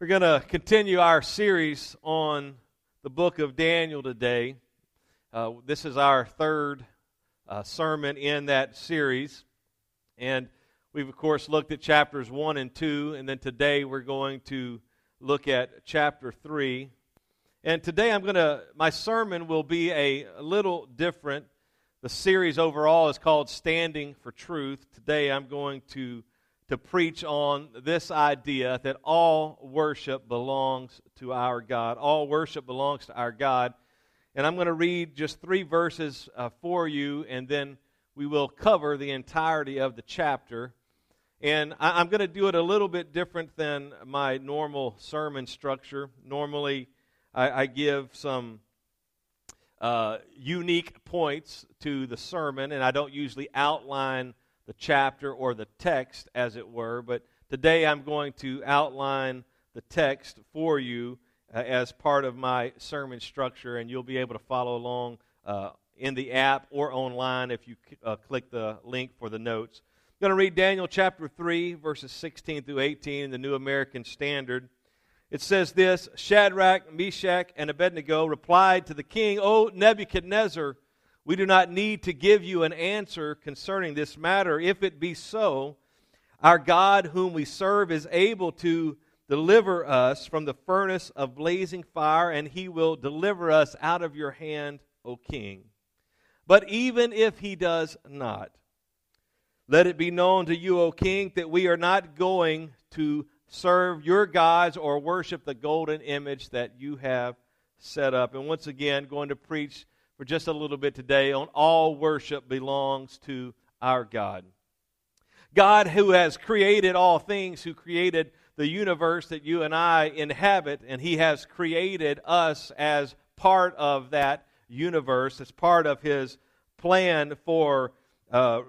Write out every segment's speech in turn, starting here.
We're going to continue our series on the book of Daniel today. Uh, this is our third uh, sermon in that series. And we've, of course, looked at chapters 1 and 2. And then today we're going to look at chapter 3. And today I'm going to, my sermon will be a, a little different. The series overall is called Standing for Truth. Today I'm going to to preach on this idea that all worship belongs to our God. All worship belongs to our God. And I'm going to read just three verses uh, for you, and then we will cover the entirety of the chapter. And I, am going to do it a little bit different than my normal sermon structure. Normally, I, I give some uh, unique points to the sermon, and I don't usually outline the chapter or the text, as it were. But today I'm going to outline the text for you uh, as part of my sermon structure, and you'll be able to follow along uh, in the app or online if you uh, click the link for the notes. I'm going to read Daniel chapter 3, verses 16 through 18 in the New American Standard. It says this Shadrach, Meshach, and Abednego replied to the king, O Nebuchadnezzar, we do not need to give you an answer concerning this matter. If it be so, our God, whom we serve, is able to deliver us from the furnace of blazing fire, and he will deliver us out of your hand, O king. But even if he does not, let it be known to you, O king, that we are not going to serve your gods or worship the golden image that you have set up. And once again, going to preach for just a little bit today on all worship belongs to our God. God, who has created all things, who created the universe that you and I inhabit, and He has created us as part of that universe, as part of His plan for uh,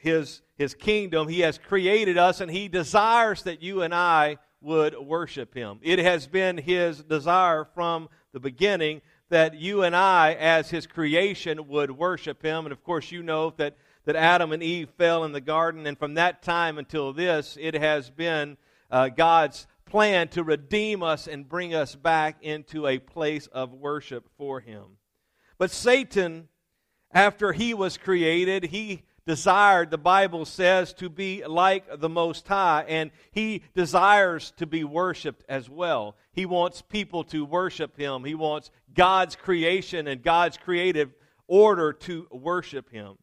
His, His kingdom. He has created us, and He desires that you and I would worship Him. It has been His desire from the beginning that you and I, as his creation, would worship him. And of course, you know that, that Adam and Eve fell in the garden, and from that time until this, it has been uh, God's plan to redeem us and bring us back into a place of worship for him. But Satan, after he was created, he desired, the Bible says, to be like the Most High, and he desires to be worshiped as well. He wants people to worship him. He wants God's creation and God's creative order to worship him.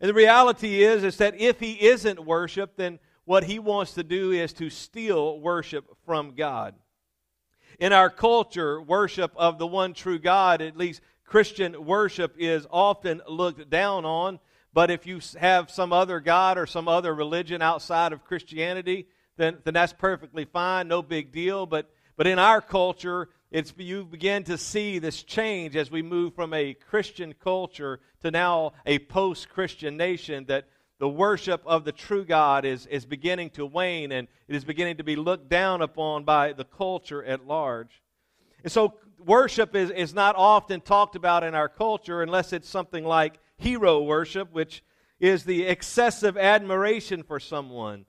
And the reality is, is that if he isn't worshiped, then what he wants to do is to steal worship from God. In our culture, worship of the one true God, at least Christian worship, is often looked down on. But if you have some other God or some other religion outside of Christianity, then, then that's perfectly fine, no big deal. But, but in our culture, it's, you begin to see this change as we move from a Christian culture to now a post Christian nation that the worship of the true God is, is beginning to wane and it is beginning to be looked down upon by the culture at large. And so, worship is, is not often talked about in our culture unless it's something like hero worship, which is the excessive admiration for someone.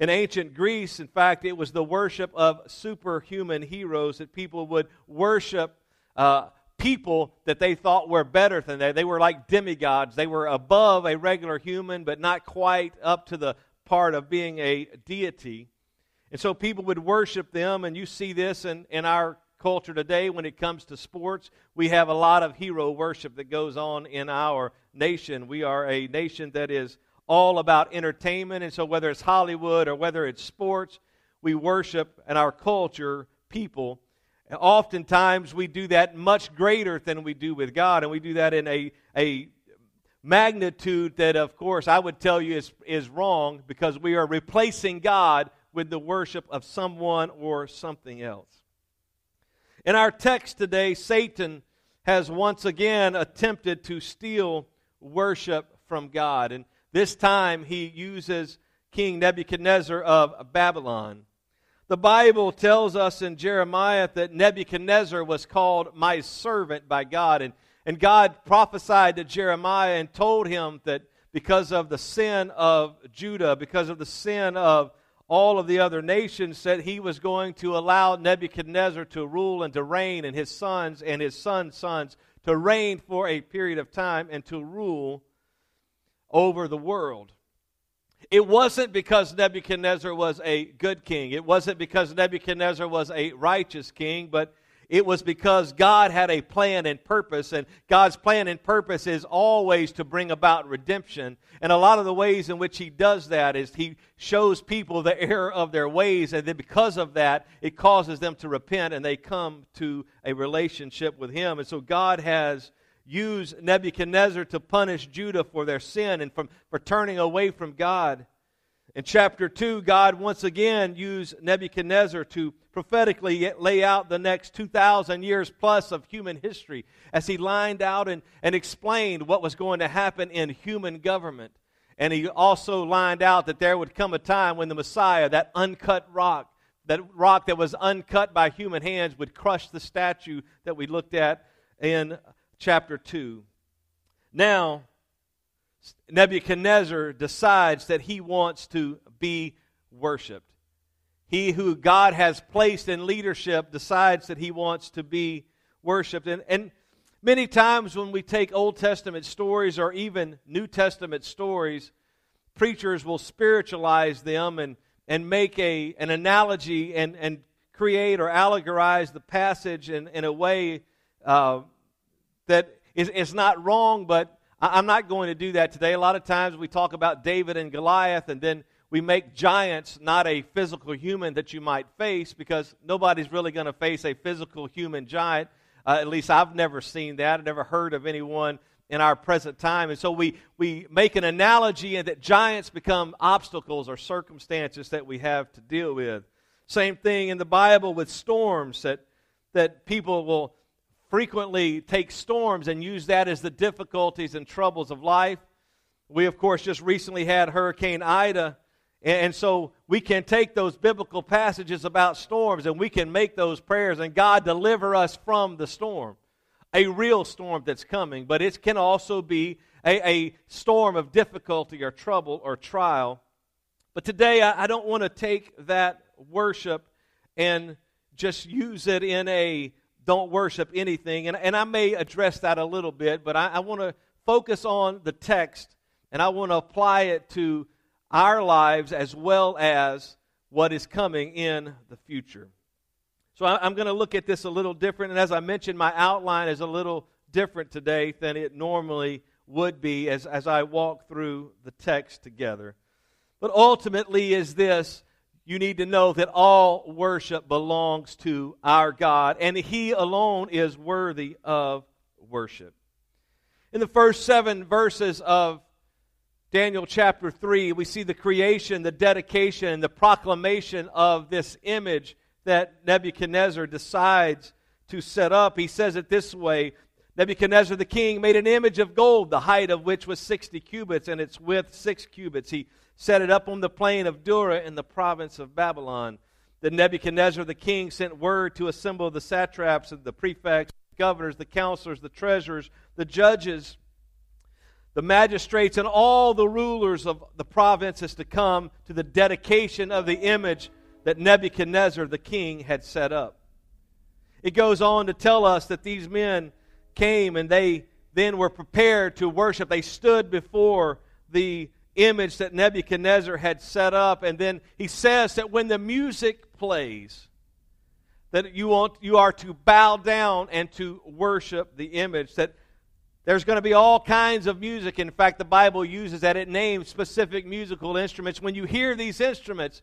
In ancient Greece, in fact, it was the worship of superhuman heroes that people would worship uh, people that they thought were better than they. They were like demigods. They were above a regular human, but not quite up to the part of being a deity. And so people would worship them, and you see this in, in our culture today when it comes to sports. We have a lot of hero worship that goes on in our nation. We are a nation that is all about entertainment. And so, whether it's Hollywood or whether it's sports, we worship and our culture people. And oftentimes, we do that much greater than we do with God. And we do that in a, a magnitude that, of course, I would tell you is, is wrong because we are replacing God with the worship of someone or something else. In our text today, Satan has once again attempted to steal worship from God. And this time he uses King Nebuchadnezzar of Babylon. The Bible tells us in Jeremiah that Nebuchadnezzar was called my servant by God. And, and God prophesied to Jeremiah and told him that because of the sin of Judah, because of the sin of all of the other nations that he was going to allow Nebuchadnezzar to rule and to reign, and his sons and his sons' sons to reign for a period of time and to rule over the world. It wasn't because Nebuchadnezzar was a good king. It wasn't because Nebuchadnezzar was a righteous king, but it was because God had a plan and purpose, and God's plan and purpose is always to bring about redemption. And a lot of the ways in which He does that is He shows people the error of their ways, and then because of that, it causes them to repent and they come to a relationship with Him. And so God has used Nebuchadnezzar to punish Judah for their sin and from, for turning away from God. In chapter 2, God once again used Nebuchadnezzar to prophetically lay out the next 2,000 years plus of human history as he lined out and, and explained what was going to happen in human government. And he also lined out that there would come a time when the Messiah, that uncut rock, that rock that was uncut by human hands, would crush the statue that we looked at in chapter 2. Now, Nebuchadnezzar decides that he wants to be worshiped. He who God has placed in leadership decides that he wants to be worshiped. And, and many times when we take Old Testament stories or even New Testament stories, preachers will spiritualize them and, and make a, an analogy and, and create or allegorize the passage in, in a way uh, that is, is not wrong, but I'm not going to do that today. A lot of times we talk about David and Goliath, and then we make giants not a physical human that you might face because nobody's really going to face a physical human giant. Uh, at least I've never seen that. I've never heard of anyone in our present time. And so we, we make an analogy and that giants become obstacles or circumstances that we have to deal with. Same thing in the Bible with storms that, that people will frequently take storms and use that as the difficulties and troubles of life. We, of course, just recently had Hurricane Ida. And so we can take those biblical passages about storms and we can make those prayers, and God deliver us from the storm. A real storm that's coming, but it can also be a, a storm of difficulty or trouble or trial. But today, I, I don't want to take that worship and just use it in a don't worship anything. And, and I may address that a little bit, but I, I want to focus on the text and I want to apply it to our lives as well as what is coming in the future. So I, I'm going to look at this a little different. And as I mentioned, my outline is a little different today than it normally would be as, as I walk through the text together. But ultimately, is this you need to know that all worship belongs to our God, and He alone is worthy of worship. In the first seven verses of Daniel chapter 3, we see the creation, the dedication, the proclamation of this image that Nebuchadnezzar decides to set up. He says it this way Nebuchadnezzar the king made an image of gold, the height of which was 60 cubits, and its width six cubits. He set it up on the plain of Dura in the province of Babylon. Then Nebuchadnezzar the king sent word to assemble the satraps and the prefects, the governors, the counselors, the treasurers, the judges, the magistrates, and all the rulers of the provinces to come to the dedication of the image that Nebuchadnezzar the king had set up. It goes on to tell us that these men came and they then were prepared to worship. They stood before the image that Nebuchadnezzar had set up. And then he says that when the music plays, that you, want, you are to bow down and to worship the image. That there's going to be all kinds of music. In fact, the Bible uses that. It names specific musical instruments. When you hear these instruments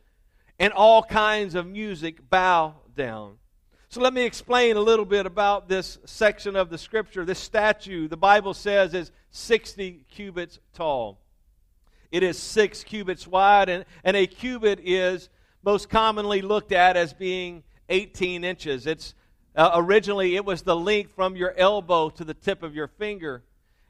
and all kinds of music, bow down. So let me explain a little bit about this section of the scripture. This statue, the Bible says, is 60 cubits tall. It is six cubits wide, and, and a cubit is most commonly looked at as being 18 inches. It's uh, originally it was the length from your elbow to the tip of your finger.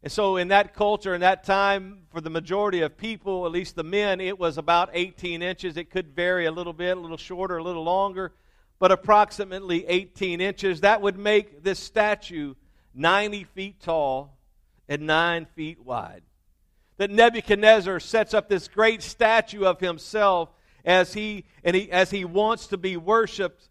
And so, in that culture, in that time, for the majority of people, at least the men, it was about 18 inches. It could vary a little bit, a little shorter, a little longer, but approximately 18 inches. That would make this statue 90 feet tall and 9 feet wide that Nebuchadnezzar sets up this great statue of himself. as he, and he, as he wants to be worshiped.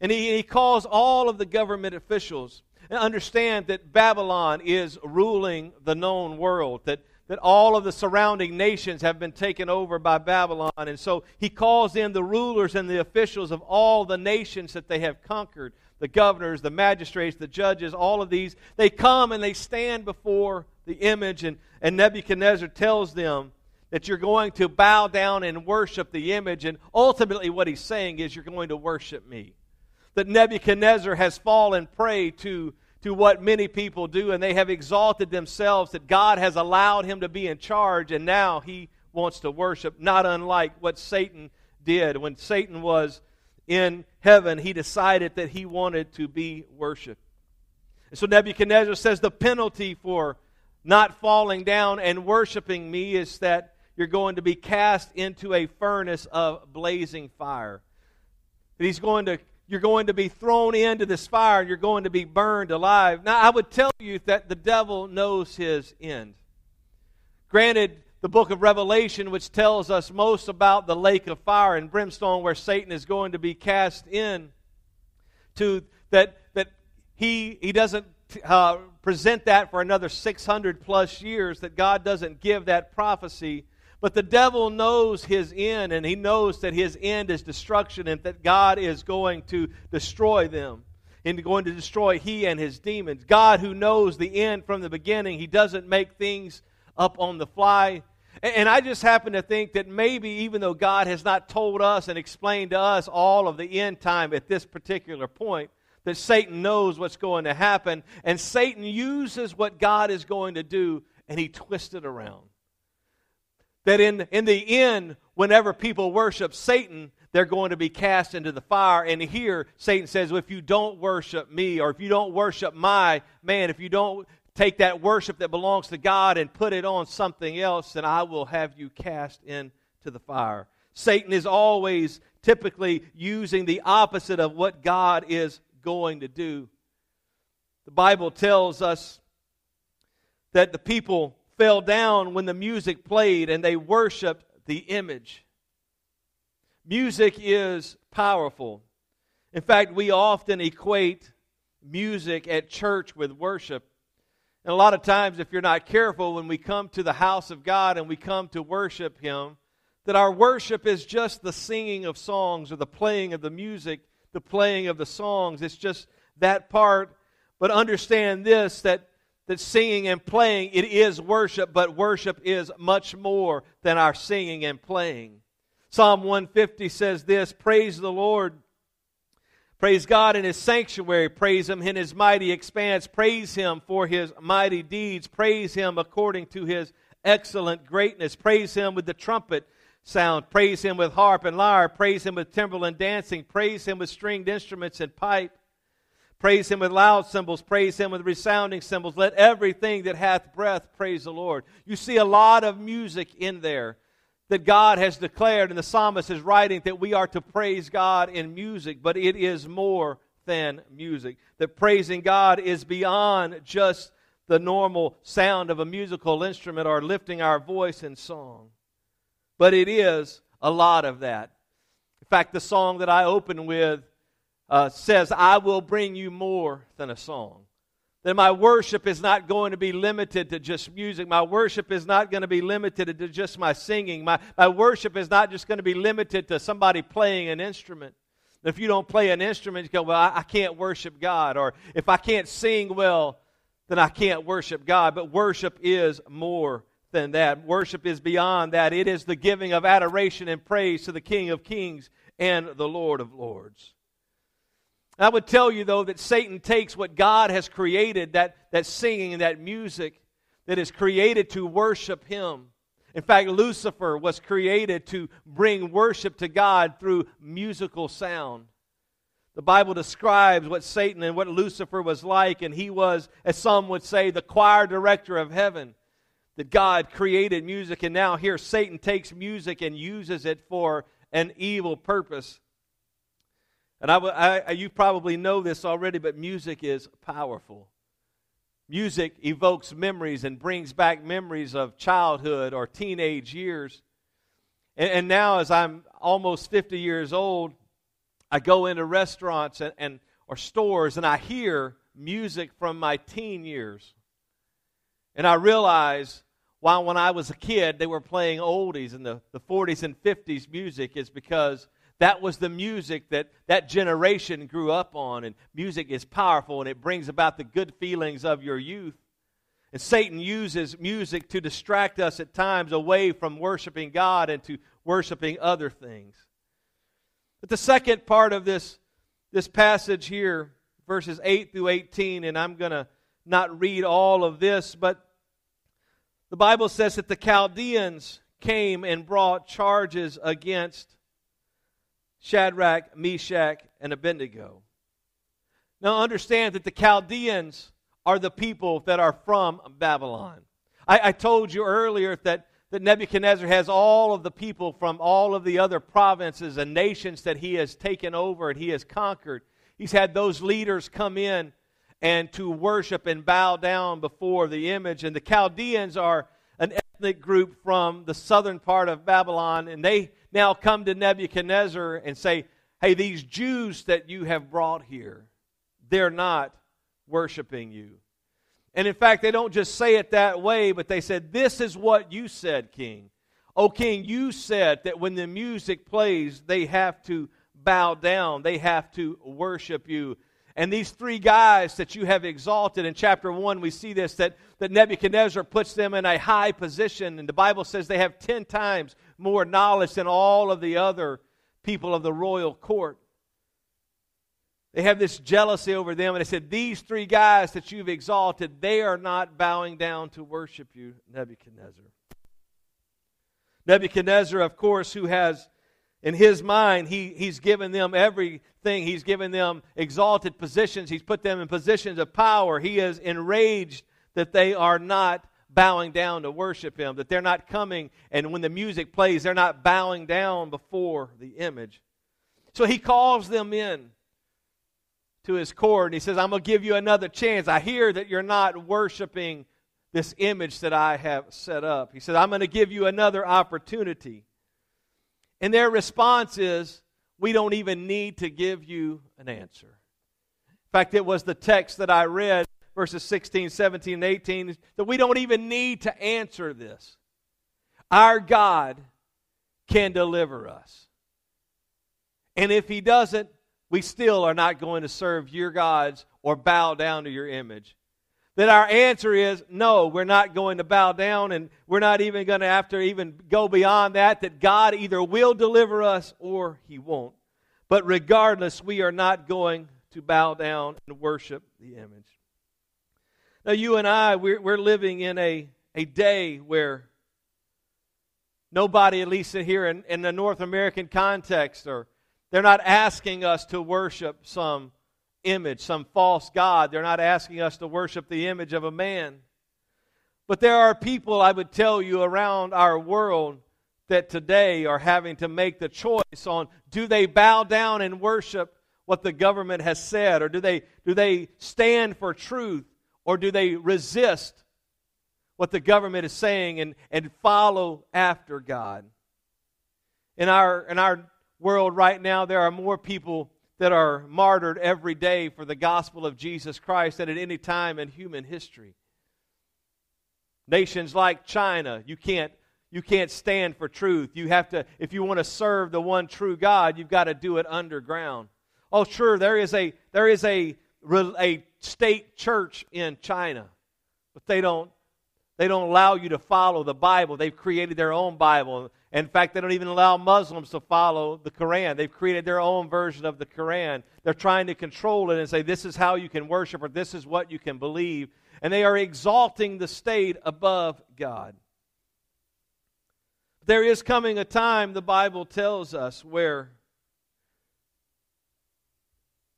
And he, he calls all of the government officials. And understand that Babylon is ruling the known world, that, that all of the surrounding nations have been taken over by Babylon. And so he calls in the rulers and the officials of all the nations that they have conquered the governors, the magistrates, the judges, all of these. They come and they stand before the image, and, and Nebuchadnezzar tells them that you're going to bow down and worship the image. And ultimately, what he's saying is, you're going to worship me. That Nebuchadnezzar has fallen prey to, to what many people do, and they have exalted themselves, that God has allowed him to be in charge, and now he wants to worship, not unlike what Satan did when Satan was in heaven, he decided that he wanted to be worshiped. And so Nebuchadnezzar says the penalty for not falling down and worshiping me is that you're going to be cast into a furnace of blazing fire. He's going to you're going to be thrown into this fire and you're going to be burned alive. Now I would tell you that the devil knows his end. Granted, the book of Revelation, which tells us most about the lake of fire and brimstone where Satan is going to be cast in, to that, that he, he doesn't uh, present that for another 600 plus years, that God doesn't give that prophecy. But the devil knows his end, and he knows that his end is destruction and that God is going to destroy them and going to destroy he and his demons. God, who knows the end from the beginning, he doesn't make things up on the fly. And I just happen to think that maybe even though God has not told us and explained to us all of the end time at this particular point, that Satan knows what's going to happen. And Satan uses what God is going to do and he twists it around. That in, in the end, whenever people worship Satan, they're going to be cast into the fire. And here, Satan says, well, if you don't worship me, or if you don't worship my man, if you don't take that worship that belongs to God and put it on something else, then I will have you cast into the fire. Satan is always typically using the opposite of what God is going to do. The Bible tells us that the people fell down when the music played and they worshiped the image. Music is powerful. In fact, we often equate music at church with worship. And a lot of times, if you're not careful, when we come to the house of God and we come to worship Him, that our worship is just the singing of songs or the playing of the music, the playing of the songs. It's just that part. But understand this that, that singing and playing, it is worship, but worship is much more than our singing and playing. Psalm 150 says this Praise the Lord Praise God in His sanctuary. Praise Him in His mighty expanse. Praise Him for His mighty deeds. Praise Him according to His excellent greatness. Praise Him with the trumpet sound. Praise Him with harp and lyre. Praise Him with timbrel and dancing. Praise Him with stringed instruments and pipe. Praise Him with loud cymbals. Praise Him with resounding cymbals. Let everything that hath breath praise the Lord. You see a lot of music in there that God has declared, and the psalmist is writing that we are to praise God in music, but it is more than music. That praising God is beyond just the normal sound of a musical instrument or lifting our voice in song. But it is a lot of that. In fact, the song that I open with uh, says, I will bring you more than a song. That my worship is not going to be limited to just music. My worship is not going to be limited to just my singing. My, my worship is not just going to be limited to somebody playing an instrument. If you don't play an instrument, you go, Well, I, I can't worship God. Or if I can't sing well, then I can't worship God. But worship is more than that. Worship is beyond that. It is the giving of adoration and praise to the King of Kings and the Lord of Lords. I would tell you, though, that Satan takes what God has created, that, that singing and that music that is created to worship Him. In fact, Lucifer was created to bring worship to God through musical sound. The Bible describes what Satan and what Lucifer was like, and he was, as some would say, the choir director of heaven. That God created music, and now here Satan takes music and uses it for an evil purpose. And I, I, you probably know this already, but music is powerful. Music evokes memories and brings back memories of childhood or teenage years. And, and now, as I'm almost 50 years old, I go into restaurants and, and or stores and I hear music from my teen years. And I realize while when I was a kid they were playing oldies and the, the 40s and 50s music is because that was the music that that generation grew up on. And music is powerful and it brings about the good feelings of your youth. And Satan uses music to distract us at times away from worshiping God and to worshiping other things. But the second part of this, this passage here, verses 8 through 18, and I'm going to not read all of this, but the Bible says that the Chaldeans came and brought charges against Shadrach, Meshach, and Abednego. Now understand that the Chaldeans are the people that are from Babylon. I, I told you earlier that, that Nebuchadnezzar has all of the people from all of the other provinces and nations that he has taken over and he has conquered. He's had those leaders come in and to worship and bow down before the image. And the Chaldeans are an ethnic group from the southern part of Babylon, and they now come to Nebuchadnezzar and say, Hey, these Jews that you have brought here, they're not worshiping you. And in fact, they don't just say it that way, but they said, This is what you said, King. O King, you said that when the music plays, they have to bow down, they have to worship you. And these three guys that you have exalted in chapter 1, we see this that, that Nebuchadnezzar puts them in a high position. And the Bible says they have 10 times more knowledge than all of the other people of the royal court. They have this jealousy over them, and they said, These three guys that you've exalted, they are not bowing down to worship you, Nebuchadnezzar. Nebuchadnezzar, of course, who has in his mind, he, he's given them everything. He's given them exalted positions. He's put them in positions of power. He is enraged that they are not bowing down to worship him, that they're not coming, and when the music plays, they're not bowing down before the image. So he calls them in to his court and he says, I'm going to give you another chance. I hear that you're not worshiping this image that I have set up. He said, I'm going to give you another opportunity. And their response is, We don't even need to give you an answer. In fact, it was the text that I read, verses 16, 17, and 18, that we don't even need to answer this. Our God can deliver us. And if He doesn't, we still are not going to serve your gods or bow down to your image. That our answer is no, we're not going to bow down and we're not even going to have to even go beyond that, that God either will deliver us or he won't. But regardless, we are not going to bow down and worship the image. Now, you and I, we're, we're living in a, a day where nobody, at least here in, in the North American context, or they're not asking us to worship some image, some false God. They're not asking us to worship the image of a man. But there are people, I would tell you, around our world that today are having to make the choice on do they bow down and worship what the government has said, or do they, do they stand for truth, or do they resist what the government is saying and, and follow after God? In our, in our world right now, there are more people that are martyred every day for the gospel of Jesus Christ than at any time in human history. Nations like China, you can't you can't stand for truth. You have to if you want to serve the one true God, you've got to do it underground. Oh, sure, there is a there is a a state church in China, but they don't they don't allow you to follow the Bible. They've created their own Bible. In fact, they don't even allow Muslims to follow the Quran. They've created their own version of the Quran. They're trying to control it and say, this is how you can worship or this is what you can believe. And they are exalting the state above God. There is coming a time, the Bible tells us, where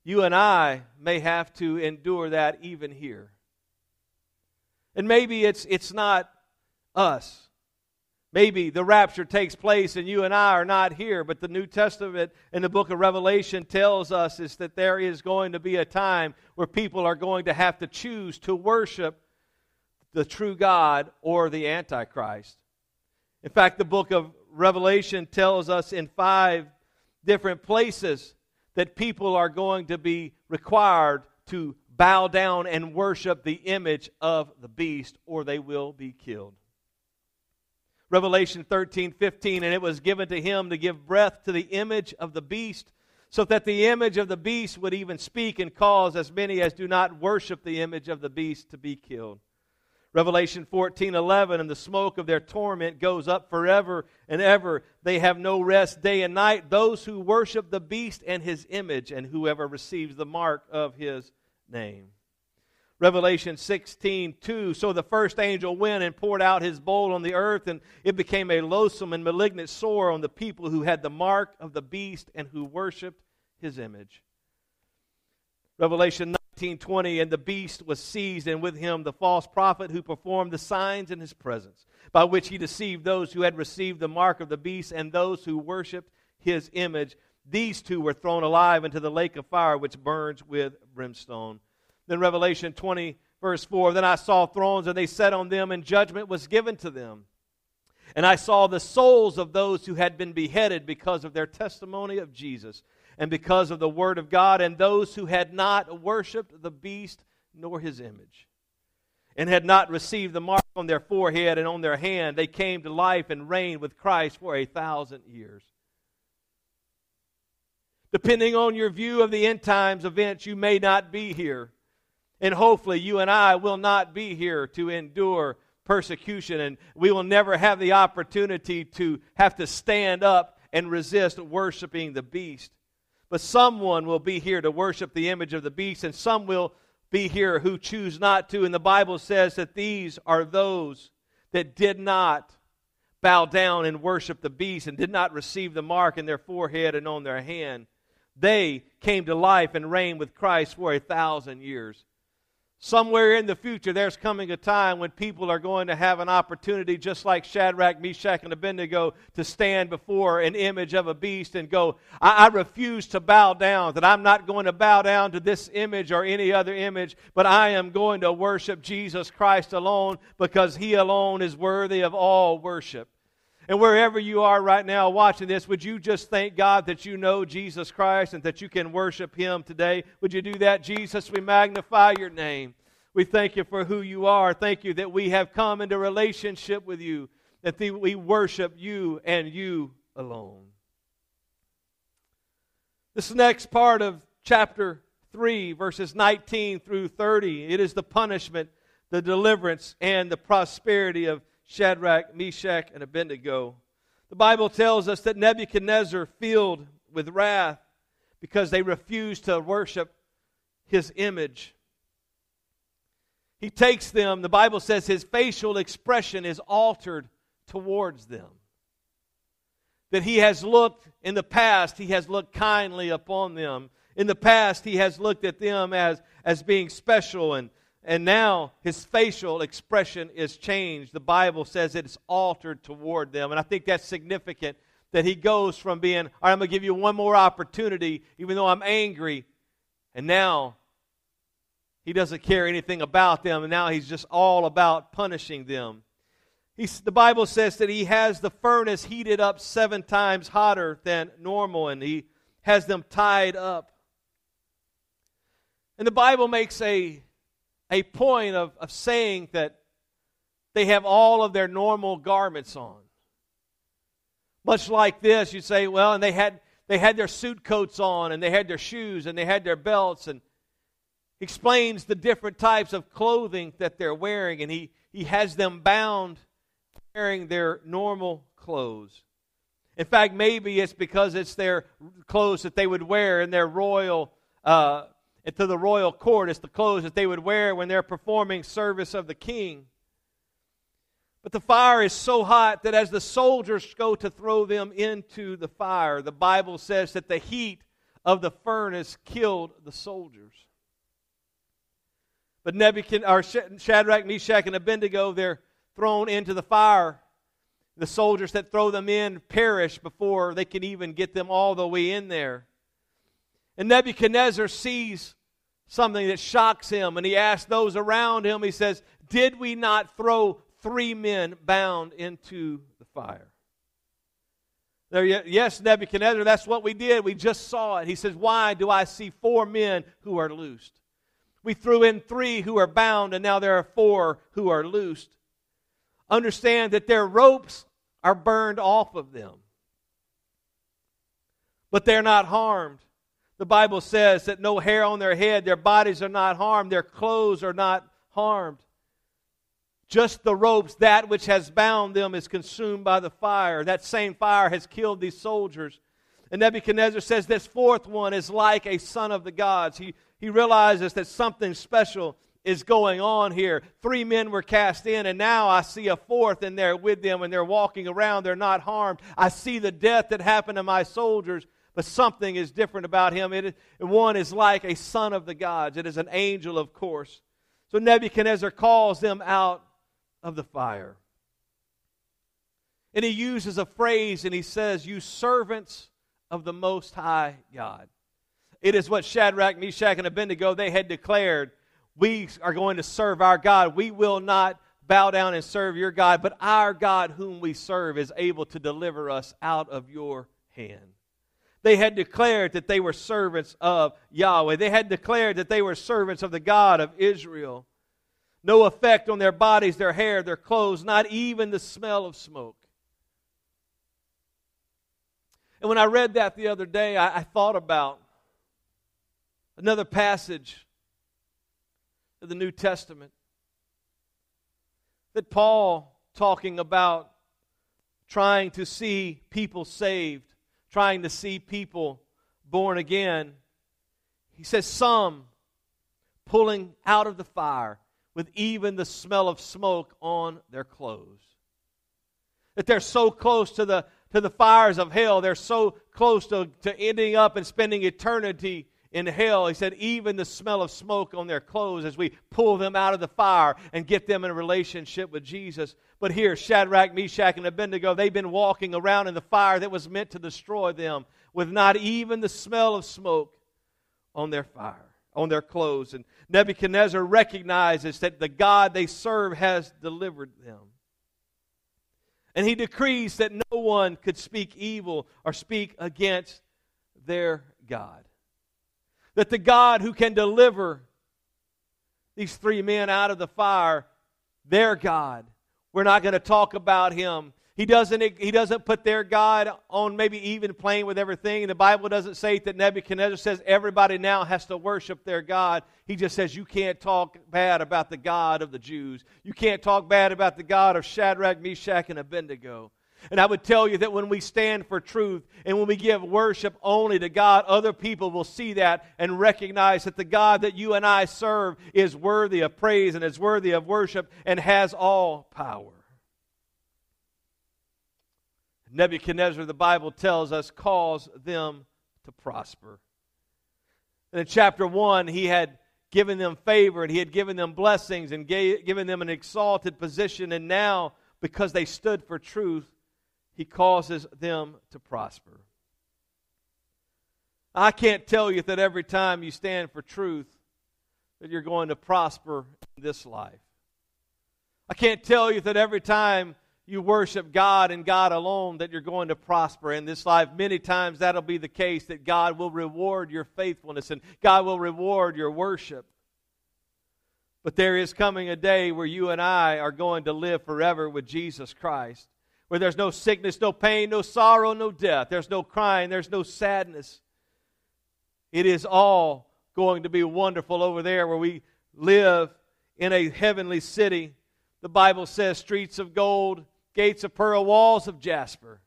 you and I may have to endure that even here. And maybe it's, it's not us. Maybe the rapture takes place and you and I are not here, but the New Testament in the book of Revelation tells us is that there is going to be a time where people are going to have to choose to worship the true God or the Antichrist. In fact, the book of Revelation tells us in five different places that people are going to be required to bow down and worship the image of the beast, or they will be killed. Revelation 13, 15, and it was given to him to give breath to the image of the beast, so that the image of the beast would even speak and cause as many as do not worship the image of the beast to be killed. Revelation 14, 11, and the smoke of their torment goes up forever and ever. They have no rest day and night. Those who worship the beast and his image, and whoever receives the mark of his name. Revelation 16, 2. So the first angel went and poured out his bowl on the earth, and it became a loathsome and malignant sore on the people who had the mark of the beast and who worshiped his image. Revelation 19:20 and the beast was seized and with him the false prophet who performed the signs in his presence by which he deceived those who had received the mark of the beast and those who worshiped his image. These two were thrown alive into the lake of fire which burns with brimstone. Then Revelation 20 verse 4 then I saw thrones and they sat on them and judgment was given to them and I saw the souls of those who had been beheaded because of their testimony of Jesus and because of the word of God, and those who had not worshiped the beast nor his image, and had not received the mark on their forehead and on their hand, they came to life and reigned with Christ for a thousand years. Depending on your view of the end times events, you may not be here. And hopefully, you and I will not be here to endure persecution, and we will never have the opportunity to have to stand up and resist worshiping the beast. But someone will be here to worship the image of the beast, and some will be here who choose not to. And the Bible says that these are those that did not bow down and worship the beast and did not receive the mark in their forehead and on their hand. They came to life and reigned with Christ for a thousand years. Somewhere in the future, there's coming a time when people are going to have an opportunity, just like Shadrach, Meshach, and Abednego, to stand before an image of a beast and go, I, I, refuse to bow down, that I'm not going to bow down to this image or any other image, but I am going to worship Jesus Christ alone because he alone is worthy of all worship. And wherever you are right now watching this, would you just thank God that you know Jesus Christ and that you can worship Him today? Would you do that, Jesus? We magnify your name. We thank you for who you are. Thank you that we have come into relationship with you, that we worship you and you alone. This next part of chapter 3, verses 19 through 30, it is the punishment, the deliverance, and the prosperity of Shadrach, Meshach, and Abednego. The Bible tells us that Nebuchadnezzar, filled with wrath because they refused to worship his image, he takes them, the Bible says his facial expression is altered towards them. That he has looked, in the past, he has looked kindly upon them. In the past, he has looked at them as, as being special and and now his facial expression is changed. The Bible says it's altered toward them. And I think that's significant that he goes from being, all right, I'm going to give you one more opportunity, even though I'm angry. And now he doesn't care anything about them. And now he's just all about punishing them. He's, the Bible says that he has the furnace heated up seven times hotter than normal, and he has them tied up. And the Bible makes a a point of, of saying that they have all of their normal garments on. Much like this, you say, well, and they had they had their suit coats on and they had their shoes and they had their belts and explains the different types of clothing that they're wearing and he, he has them bound wearing their normal clothes. In fact, maybe it's because it's their clothes that they would wear in their royal uh, into the royal court. It's the clothes that they would wear when they're performing service of the king. But the fire is so hot that as the soldiers go to throw them into the fire, the Bible says that the heat of the furnace killed the soldiers. But Nebuchadnezzar, Shadrach, Meshach, and Abednego, they're thrown into the fire. The soldiers that throw them in perish before they can even get them all the way in there. And Nebuchadnezzar sees something that shocks him, and he asks those around him, he says, Did we not throw three men bound into the fire? There, yes, Nebuchadnezzar, that's what we did. We just saw it. He says, Why do I see four men who are loosed? We threw in three who are bound, and now there are four who are loosed. Understand that their ropes are burned off of them, but they're not harmed. The Bible says that no hair on their head, their bodies are not harmed, their clothes are not harmed. Just the ropes, that which has bound them, is consumed by the fire. That same fire has killed these soldiers. And Nebuchadnezzar says this fourth one is like a son of the gods. He, he realizes that something special is going on here. Three men were cast in, and now I see a fourth in there with them, and they're walking around. They're not harmed. I see the death that happened to my soldiers, but something is different about him. One is like a son of the gods, it is an angel, of course. So Nebuchadnezzar calls them out of the fire. And he uses a phrase and he says, You servants of the Most High God. It is what Shadrach, Meshach, and Abednego they had declared. We are going to serve our God. We will not bow down and serve your God, but our God, whom we serve, is able to deliver us out of your hand. They had declared that they were servants of Yahweh. They had declared that they were servants of the God of Israel. No effect on their bodies, their hair, their clothes, not even the smell of smoke. And when I read that the other day, I, I thought about another passage of the New Testament that Paul, talking about trying to see people saved, trying to see people born again. He says, Some pulling out of the fire with even the smell of smoke on their clothes. That they're so close to the, to the fires of hell, they're so close to, to ending up and spending eternity in hell. He said, even the smell of smoke on their clothes as we pull them out of the fire and get them in a relationship with Jesus. But here, Shadrach, Meshach, and Abednego, they've been walking around in the fire that was meant to destroy them with not even the smell of smoke on their fire, on their clothes. And Nebuchadnezzar recognizes that the God they serve has delivered them. And he decrees that no one could speak evil or speak against their God that the God who can deliver these three men out of the fire, their God, we're not going to talk about him. He doesn't, he doesn't put their God on maybe even playing with everything. The Bible doesn't say that Nebuchadnezzar says everybody now has to worship their God. He just says you can't talk bad about the God of the Jews. You can't talk bad about the God of Shadrach, Meshach, and Abednego. And I would tell you that when we stand for truth and when we give worship only to God, other people will see that and recognize that the God that you and I serve is worthy of praise and is worthy of worship and has all power. Nebuchadnezzar, the Bible tells us, calls them to prosper. And in chapter 1, he had given them favor and he had given them blessings and gave, given them an exalted position. And now, because they stood for truth, he causes them to prosper. I can't tell you that every time you stand for truth that you're going to prosper in this life. I can't tell you that every time you worship God and God alone that you're going to prosper in this life. Many times that'll be the case that God will reward your faithfulness and God will reward your worship. But there is coming a day where you and I are going to live forever with Jesus Christ where there's no sickness, no pain, no sorrow, no death. There's no crying, there's no sadness. It is all going to be wonderful over there where we live in a heavenly city. The Bible says streets of gold, gates of pearl, walls of jasper.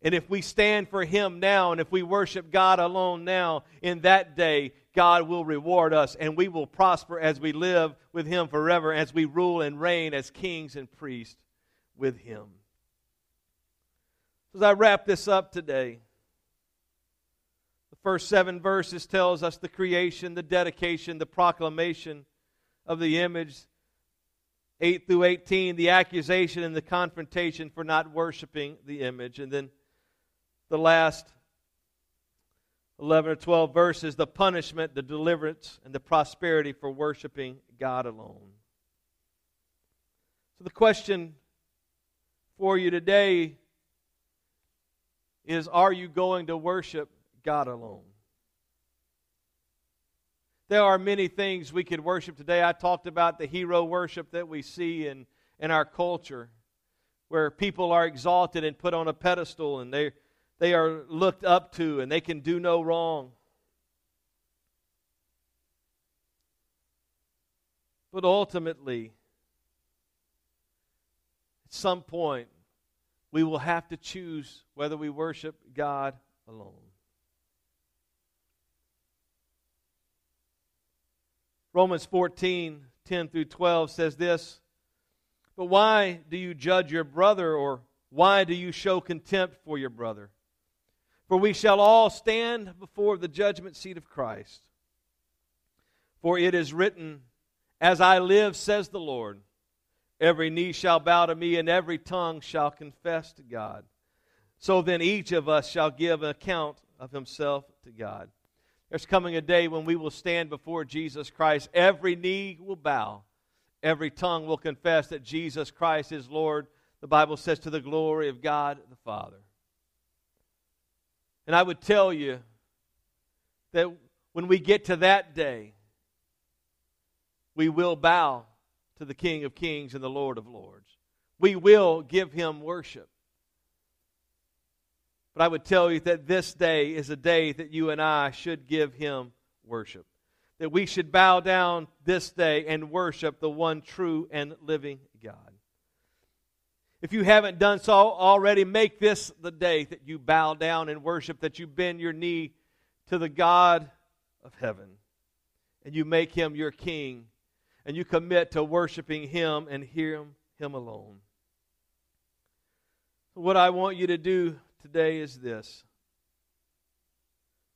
And if we stand for Him now, and if we worship God alone now, in that day, God will reward us, and we will prosper as we live with Him forever, as we rule and reign as kings and priests with Him. As I wrap this up today, the first seven verses tells us the creation, the dedication, the proclamation of the image. 8 through 18, the accusation and the confrontation for not worshiping the image. And then the last 11 or 12 verses, the punishment, the deliverance, and the prosperity for worshiping God alone. So the question for you today is are you going to worship God alone? There are many things we could worship today. I talked about the hero worship that we see in, in our culture, where people are exalted and put on a pedestal and they, they are looked up to and they can do no wrong. But ultimately, at some point, we will have to choose whether we worship God alone. Romans 14, 10 through 12 says this But why do you judge your brother, or why do you show contempt for your brother? For we shall all stand before the judgment seat of Christ. For it is written, As I live, says the Lord, every knee shall bow to me, and every tongue shall confess to God. So then each of us shall give an account of himself to God. There's coming a day when we will stand before Jesus Christ. Every knee will bow, every tongue will confess that Jesus Christ is Lord. The Bible says, to the glory of God the Father. And I would tell you that when we get to that day, we will bow to the King of Kings and the Lord of Lords. We will give him worship. But I would tell you that this day is a day that you and I should give him worship. That we should bow down this day and worship the one true and living God. If you haven't done so already, make this the day that you bow down and worship, that you bend your knee to the God of heaven, and you make him your king, and you commit to worshiping him and him, him alone. What I want you to do today is this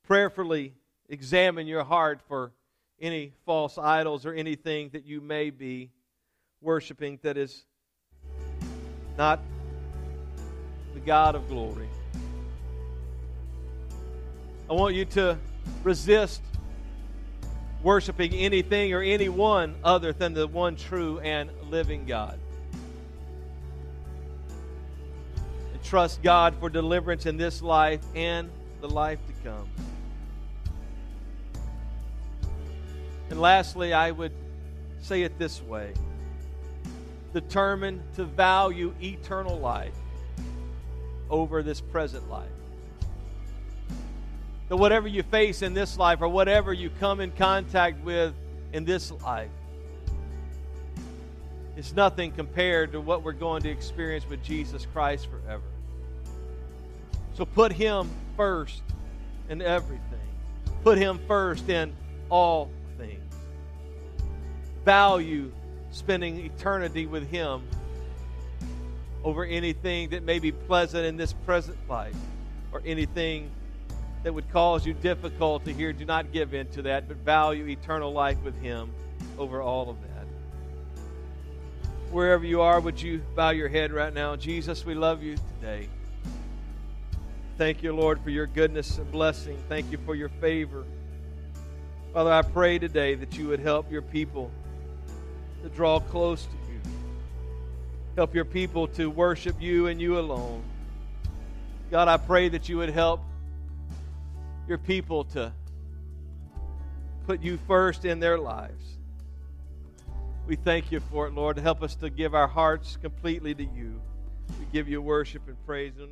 prayerfully examine your heart for any false idols or anything that you may be worshiping that is not the God of glory. I want you to resist worshiping anything or anyone other than the one true and living God. And trust God for deliverance in this life and the life to come. And lastly, I would say it this way determined to value eternal life over this present life. That whatever you face in this life or whatever you come in contact with in this life is nothing compared to what we're going to experience with Jesus Christ forever. So put Him first in everything, put Him first in all things. Value spending eternity with Him over anything that may be pleasant in this present life or anything that would cause you difficulty here. Do not give in to that, but value eternal life with Him over all of that. Wherever you are, would you bow your head right now? Jesus, we love you today. Thank you, Lord, for your goodness and blessing. Thank you for your favor. Father, I pray today that you would help your people to draw close to you. Help your people to worship you and you alone. God, I pray that you would help your people to put you first in their lives. We thank you for it, Lord. Help us to give our hearts completely to you. We give you worship and praise. And